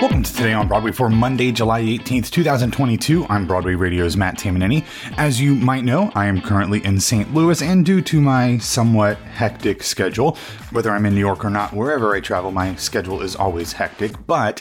Welcome to Today on Broadway for Monday, July 18th, 2022. I'm Broadway Radio's Matt Tamanini. As you might know, I am currently in St. Louis, and due to my somewhat hectic schedule, whether I'm in New York or not, wherever I travel, my schedule is always hectic. But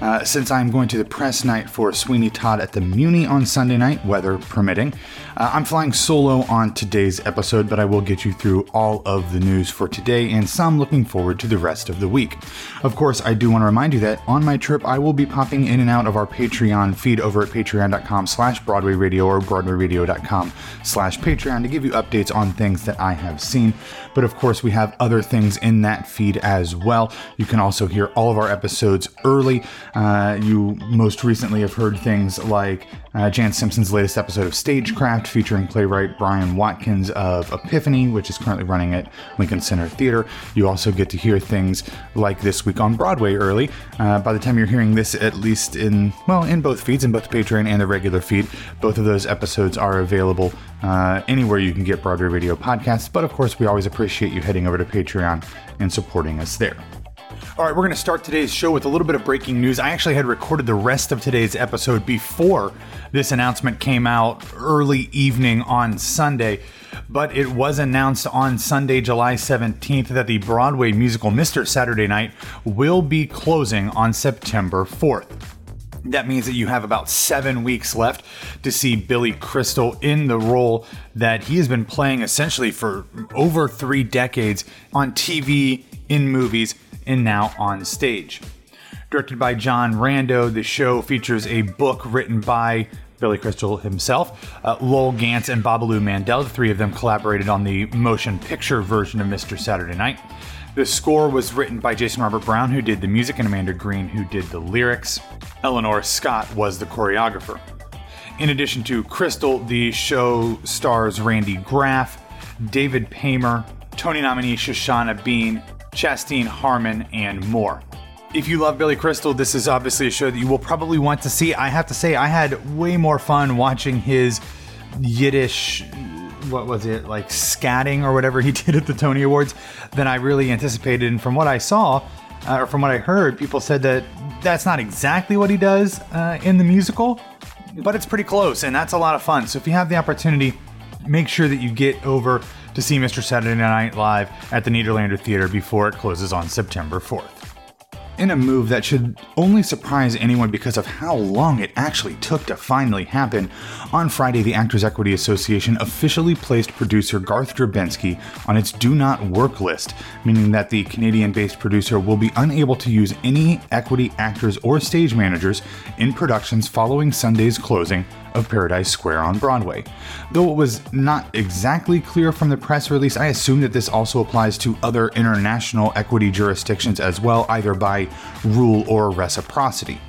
uh, since I'm going to the press night for Sweeney Todd at the Muny on Sunday night, weather permitting, uh, I'm flying solo on today's episode, but I will get you through all of the news for today and some looking forward to the rest of the week. Of course, I do want to remind you that on my trip, I will be popping in and out of our Patreon feed over at patreon.com slash Broadway Radio or broadwayradio.com slash Patreon to give you updates on things that I have seen. But of course, we have other things in that feed as well. You can also hear all of our episodes early. Uh, you most recently have heard things like uh, Jan Simpson's latest episode of Stagecraft featuring playwright Brian Watkins of Epiphany, which is currently running at Lincoln Center Theater. You also get to hear things like this week on Broadway early. Uh, by the time you're hearing this, at least in, well, in both feeds, in both the Patreon and the regular feed, both of those episodes are available uh, anywhere you can get Broadway Radio podcasts. But of course, we always appreciate you heading over to Patreon and supporting us there. All right, we're going to start today's show with a little bit of breaking news. I actually had recorded the rest of today's episode before this announcement came out early evening on Sunday, but it was announced on Sunday, July 17th, that the Broadway musical Mr. Saturday Night will be closing on September 4th. That means that you have about seven weeks left to see Billy Crystal in the role that he has been playing essentially for over three decades on TV, in movies, and now on stage. Directed by John Rando, the show features a book written by Billy Crystal himself, uh, Lowell Ganz, and Babaloo Mandel. The three of them collaborated on the motion picture version of Mr. Saturday Night. The score was written by Jason Robert Brown, who did the music, and Amanda Green, who did the lyrics. Ellenore Scott was the choreographer. In addition to Crystal, the show stars Randy Graff, David Paymer, Tony nominee Shoshana Bean, Chasten Harmon, and more. If you love Billy Crystal, this is obviously a show that you will probably want to see. I have to say, I had way more fun watching his Yiddish, what was it, like scatting or whatever he did at the Tony Awards than I really anticipated. And from what I saw, uh, or from what I heard, people said that that's not exactly what he does uh, in the musical, but it's pretty close, and that's a lot of fun. So if you have the opportunity, make sure that you get over to see Mr. Saturday Night Live at the Nederlander Theater before it closes on September 4th in a move that should only surprise anyone because of how long it actually took to finally happen, on Friday the Actors Equity Association officially placed producer Garth Drabinsky on its do not work list, meaning that the Canadian based producer will be unable to use any equity actors or stage managers in productions following Sunday's closing of Paradise Square on Broadway. Though it was not exactly clear from the press release, I assume that this also applies to other international equity jurisdictions as well, either by rule or reciprocity.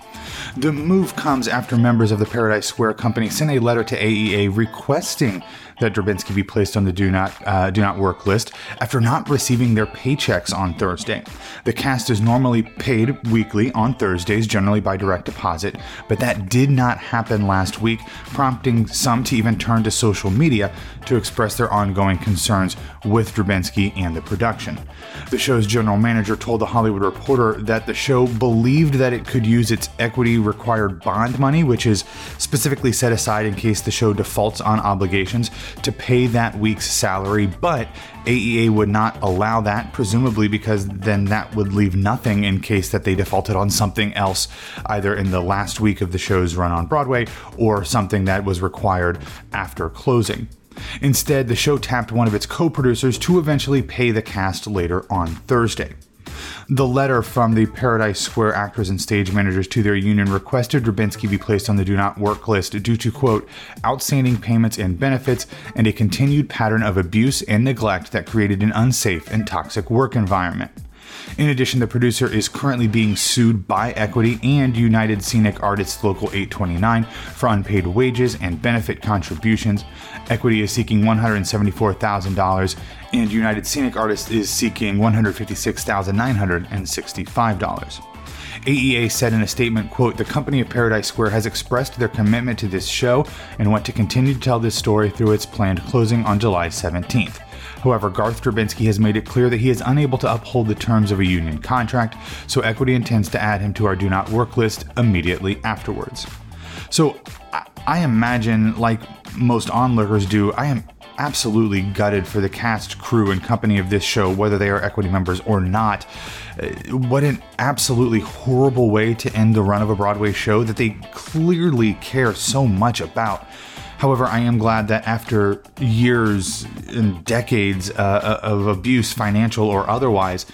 The move comes after members of the Paradise Square company sent a letter to AEA requesting that Drabinsky be placed on the do not uh, do not work list after not receiving their paychecks on Thursday. The cast is normally paid weekly on Thursdays, generally by direct deposit, but that did not happen last week, prompting some to even turn to social media to express their ongoing concerns with Drabinsky and the production. The show's general manager told the Hollywood Reporter that the show believed that it could use its equity required bond money, which is specifically set aside in case the show defaults on obligations, to pay that week's salary, but AEA would not allow that, presumably because then that would leave nothing in case that they defaulted on something else, either in the last week of the show's run on Broadway or something that was required after closing. Instead, the show tapped one of its co producers to eventually pay the cast later on Thursday. The letter from the Paradise Square actors and stage managers to their union requested Drabinsky be placed on the do not work list due to, quote, outstanding payments and benefits and a continued pattern of abuse and neglect that created an unsafe and toxic work environment. In addition, the producer is currently being sued by Equity and United Scenic Artists Local 829 for unpaid wages and benefit contributions. Equity is seeking $174,000 and United Scenic Artists is seeking $156,965. AEA said in a statement, quote, the company of Paradise Square has expressed their commitment to this show and want to continue to tell this story through its planned closing on July 17th. However, Garth Drabinsky has made it clear that he is unable to uphold the terms of a union contract, so Equity intends to add him to our do not work list immediately afterwards. So I imagine, like most onlookers do, I am absolutely gutted for the cast, crew, and company of this show, whether they are equity members or not. Uh, what an absolutely horrible way to end the run of a Broadway show that they clearly care so much about. However, I am glad that after years and decades uh, of abuse, financial or otherwise,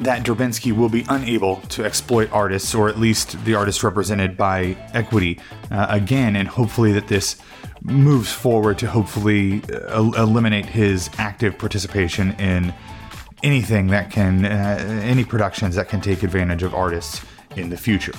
that Drabinsky will be unable to exploit artists, or at least the artists represented by equity, uh, again, and hopefully that this moves forward to hopefully uh, eliminate his active participation in anything that can, uh, any productions that can take advantage of artists in the future.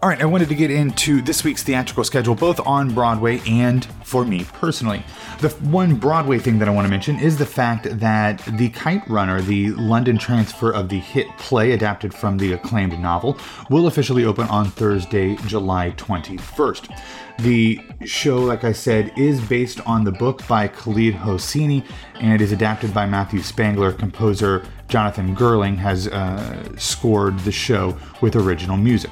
All right, I wanted to get into this week's theatrical schedule, both on Broadway and for me personally. The one Broadway thing that I want to mention is the fact that The Kite Runner, the London transfer of the hit play adapted from the acclaimed novel, will officially open on Thursday, July 21st. The show, like I said, is based on the book by Khaled Hosseini and is adapted by Matthew Spangler. Composer Jonathan Girling has uh, scored the show with original music.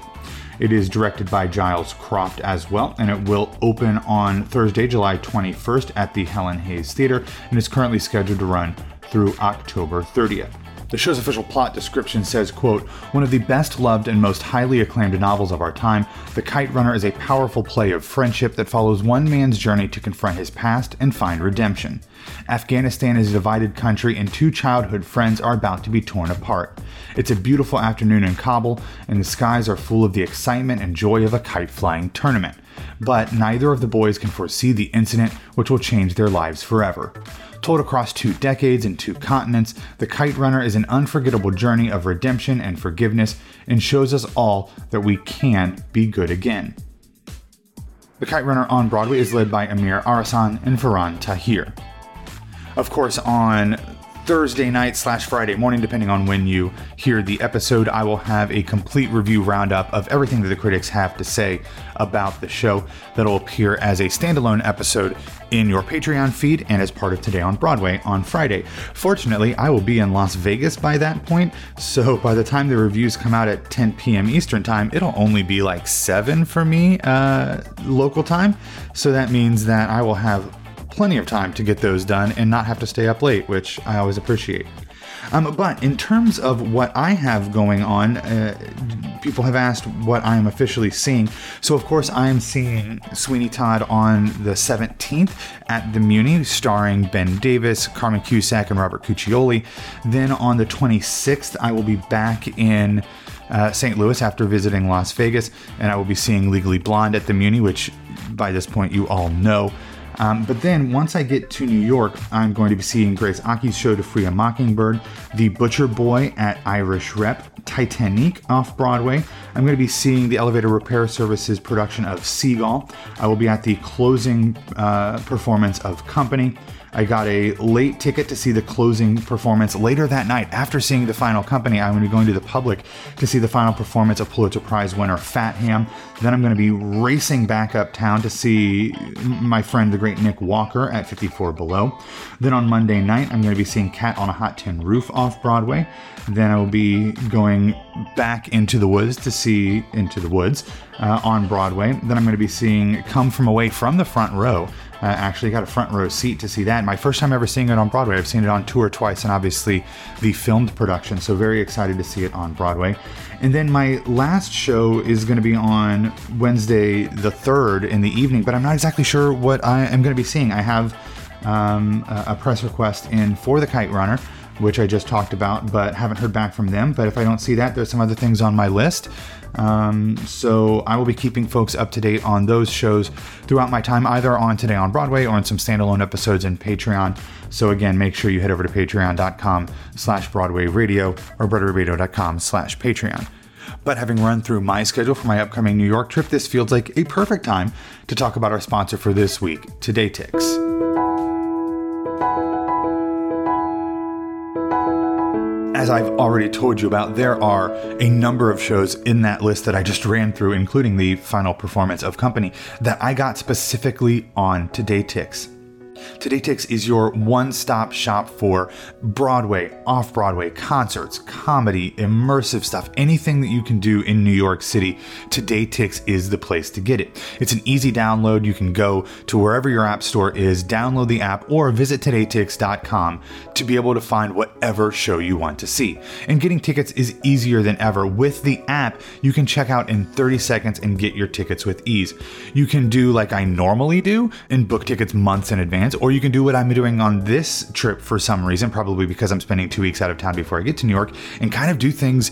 It is directed by Giles Croft as well, and it will open on Thursday, July 21st at the Helen Hayes Theater, and is currently scheduled to run through October 30th. The show's official plot description says, quote, One of the best loved and most highly acclaimed novels of our time, The Kite Runner is a powerful play of friendship that follows one man's journey to confront his past and find redemption. Afghanistan is a divided country and two childhood friends are about to be torn apart. It's a beautiful afternoon in Kabul, and the skies are full of the excitement and joy of a kite flying tournament. But neither of the boys can foresee the incident which will change their lives forever. Told across two decades and two continents, The Kite Runner is an unforgettable journey of redemption and forgiveness and shows us all that we can be good again. The Kite Runner on Broadway is led by Amir Arison and Faran Tahir. Of course, on Thursday night slash Friday morning, depending on when you hear the episode, I will have a complete review roundup of everything that the critics have to say about the show that'll appear as a standalone episode in your Patreon feed and as part of Today on Broadway on Friday. Fortunately, I will be in Las Vegas by that point, so by the time the reviews come out at 10 p.m. Eastern Time, it'll only be like 7 for me uh, local time. So that means that I will have plenty of time to get those done and not have to stay up late, which I always appreciate. Um, but in terms of what I have going on, uh, people have asked what I am officially seeing. So, of course, I am seeing Sweeney Todd on the 17th at the Muny, starring Ben Davis, Carmen Cusack, and Robert Cuccioli. Then on the 26th, I will be back in. Uh, St. Louis after visiting Las Vegas, and I will be seeing Legally Blonde at the Muny, which by this point you all know. Um, but then once I get to New York, I'm going to be seeing Grace Aki's show To Free a Mockingbird, The Butcher Boy at Irish Rep, Titanic off Broadway. I'm going to be seeing the Elevator Repair Services production of Seagull. I will be at the closing uh, performance of Company. I got a late ticket to see the closing performance later that night. After seeing the final company, I'm going to be going to the public to see the final performance of Pulitzer Prize winner Fat Ham. Then I'm going to be racing back uptown to see my friend, the great Nick Walker, at 54 Below. Then on Monday night, I'm going to be seeing Cat on a Hot Tin Roof off Broadway. Then I will be going back into the woods to see Into the Woods uh, on Broadway. Then I'm going to be seeing Come From Away from the Front Row uh, actually got a front row seat to see that. My first time ever seeing it on Broadway. I've seen it on tour twice, and obviously the filmed production. So very excited to see it on Broadway. And then my last show is going to be on Wednesday the third in the evening, but I'm not exactly sure what I am going to be seeing. I have um, a press request in for the Kite Runner which I just talked about, but haven't heard back from them. But if I don't see that, there's some other things on my list. Um, so I will be keeping folks up to date on those shows throughout my time, either on Today on Broadway or on some standalone episodes in Patreon. So again, make sure you head over to patreon.com slash Broadway Radio or broadwayradio.com slash Patreon. But having run through my schedule for my upcoming New York trip, this feels like a perfect time to talk about our sponsor for this week, TodayTix. As I've already told you about, there are a number of shows in that list that I just ran through, including the final performance of Company, that I got specifically on TodayTix. Today Tix is your one stop shop for Broadway, off Broadway, concerts, comedy, immersive stuff, anything that you can do in New York City. Today Tix is the place to get it. It's an easy download. You can go to wherever your app store is, download the app, or visit todaytix.com to be able to find whatever show you want to see. And getting tickets is easier than ever. With the app, you can check out in 30 seconds and get your tickets with ease. You can do like I normally do and book tickets months in advance or you can do what I'm doing on this trip for some reason, probably because I'm spending two weeks out of town before I get to New York, and kind of do things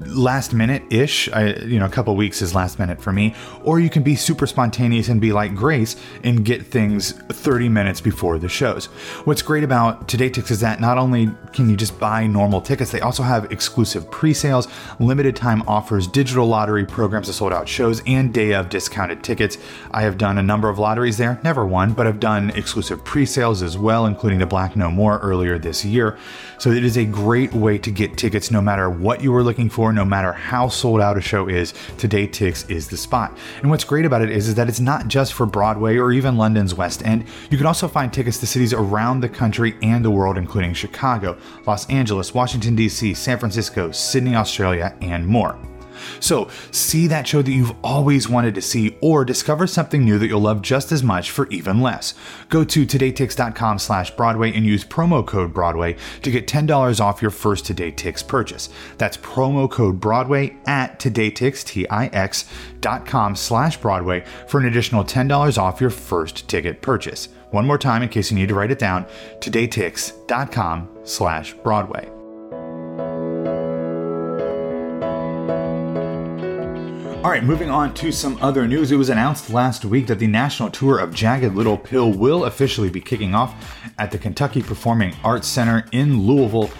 last minute ish. You know, a couple weeks is last minute for me. Or you can be super spontaneous and be like Grace and get things 30 minutes before the shows. What's great about Today is that not only can you just buy normal tickets, they also have exclusive pre sales, limited time offers, digital lottery programs of sold out shows, and day of discounted tickets. I have done a number of lotteries there, never won, but I've done exclusive pre sales as well, including the Black No More earlier this year. So it is a great way to get tickets no matter what you were looking for no matter how sold out a show is, Today Tix is the spot. And what's great about it is, is that it's not just for Broadway or even London's West End. You can also find tickets to cities around the country and the world, including Chicago, Los Angeles, Washington, D.C., San Francisco, Sydney, Australia, and more. So, see that show that you've always wanted to see or discover something new that you'll love just as much for even less. Go to todaytix.com slash Broadway and use promo code Broadway to get $10 off your first Today Tix purchase. That's promo code Broadway at todaytix, T-I-X, dot com slash Broadway for an additional $10 off your first ticket purchase. One more time in case you need to write it down, todaytix.com slash Broadway. All right, moving on to some other news. It was announced last week that the national tour of Jagged Little Pill will officially be kicking off at the Kentucky Performing Arts Center in Louisville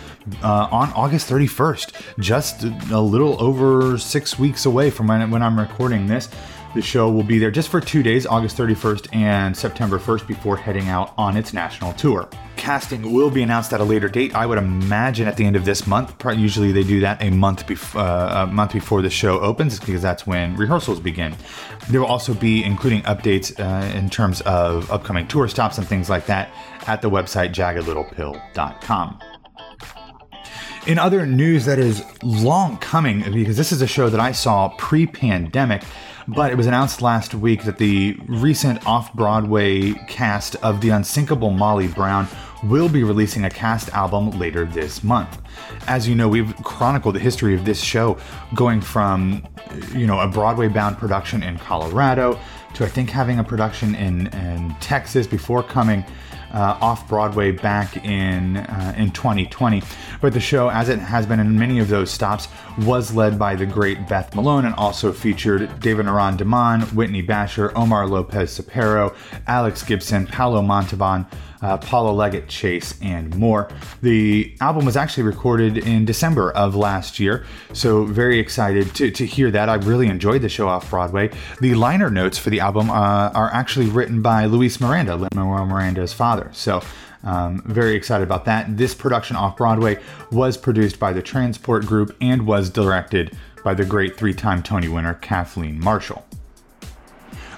uh, on August 31st, just a little over six weeks away from when, when I'm recording this. The show will be there just for two days, August 31st and September 1st, before heading out on its national tour. Casting will be announced at a later date. I would imagine at the end of this month. Usually they do that a month, bef- uh, a month before the show opens because that's when rehearsals begin. There will also be including updates uh, in terms of upcoming tour stops and things like that at the website jaggedlittlepill.com. In other news that is long coming, because this is a show that I saw pre pandemic, but it was announced last week that the recent off Broadway cast of The Unsinkable Molly Brown will be releasing a cast album later this month. As you know, we've chronicled the history of this show going from, you know, a Broadway bound production in Colorado to I think having a production in, in Texas before coming uh, off Broadway back in uh, in 2020. But the show, as it has been in many of those stops, was led by the great Beth Malone and also featured David Aron Damane, Whitney Bashor, Omar Lopez Cepero, Alex Gibson, Paolo Montalban uh, Paula Leggett Chase, and more. The album was actually recorded in December of last year, so very excited to, to hear that. I really enjoyed the show off Broadway. The liner notes for the album uh, are actually written by Luis Miranda, Lin Manuel Miranda's father. So um, very excited about that. This production off Broadway was produced by the Transport Group and was directed by the great three time Tony winner Kathleen Marshall.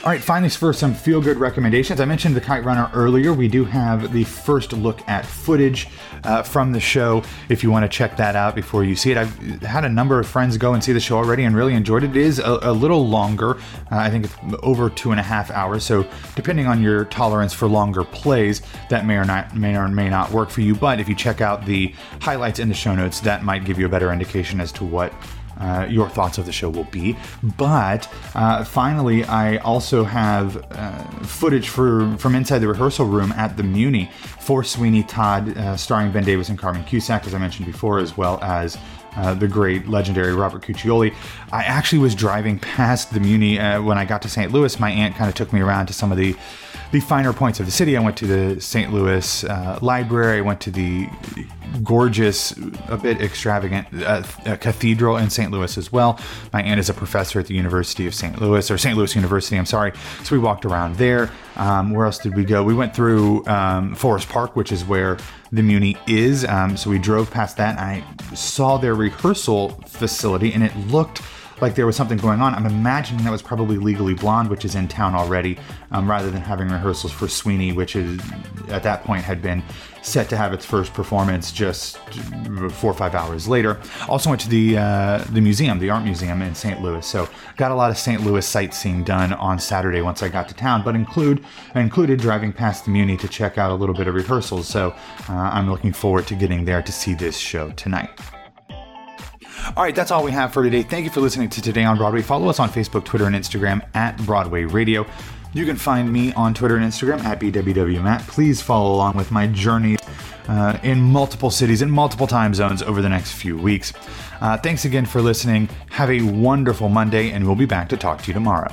All right, finally, for some feel good recommendations. I mentioned the Kite Runner earlier. We do have the first look at footage uh, from the show if you want to check that out before you see it. I've had a number of friends go and see the show already and really enjoyed it. It is a, a little longer, uh, I think it's over two and a half hours. So, depending on your tolerance for longer plays, that may or not may or may not work for you. But if you check out the highlights in the show notes, that might give you a better indication as to what uh, your thoughts of the show will be. But uh, finally, I also have uh, footage for, from inside the rehearsal room at the Muny for Sweeney Todd, uh, starring Ben Davis and Carmen Cusack, as I mentioned before, as well as uh, the great legendary Robert Cuccioli. I actually was driving past the Muny uh, when I got to St. Louis. My aunt kind of took me around to some of the the finer points of the city. I went to the St. Louis uh, Library. I went to the gorgeous, a bit extravagant uh, cathedral in St. Louis as well. My aunt is a professor at the University of St. Louis, or St. Louis University, I'm sorry. So we walked around there. Um, where else did we go? We went through um, Forest Park, which is where the Muny is. Um, so we drove past that. I saw their rehearsal facility, and it looked like there was something going on. I'm imagining that was probably Legally Blonde, which is in town already, um, rather than having rehearsals for Sweeney, which is at that point had been set to have its first performance just four or five hours later. Also went to the uh, the museum, the art museum in St. Louis. So got a lot of St. Louis sightseeing done on Saturday once I got to town, but include included driving past the Muny to check out a little bit of rehearsals. So uh, I'm looking forward to getting there to see this show tonight. All right, that's all we have for today. Thank you for listening to Today on Broadway. Follow us on Facebook, Twitter, and Instagram at Broadway Radio. You can find me on Twitter and Instagram at BWWMatt. Please follow along with my journey uh, in multiple cities in multiple time zones over the next few weeks. Uh, thanks again for listening. Have a wonderful Monday, and we'll be back to talk to you tomorrow.